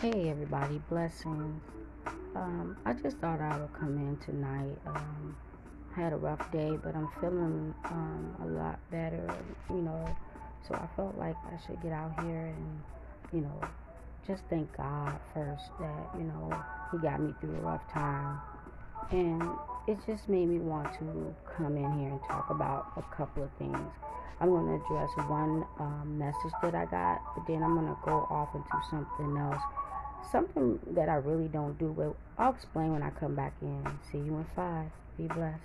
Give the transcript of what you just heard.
Hey everybody, blessings. Um, I just thought I would come in tonight. Um, I had a rough day, but I'm feeling um, a lot better, you know. So I felt like I should get out here and, you know, just thank God first that, you know, He got me through a rough time. And it just made me want to come in here and talk about a couple of things. I'm going to address one um, message that I got, but then I'm going to go off into something else something that I really don't do, but I'll explain when I come back in. See you in five. Be blessed.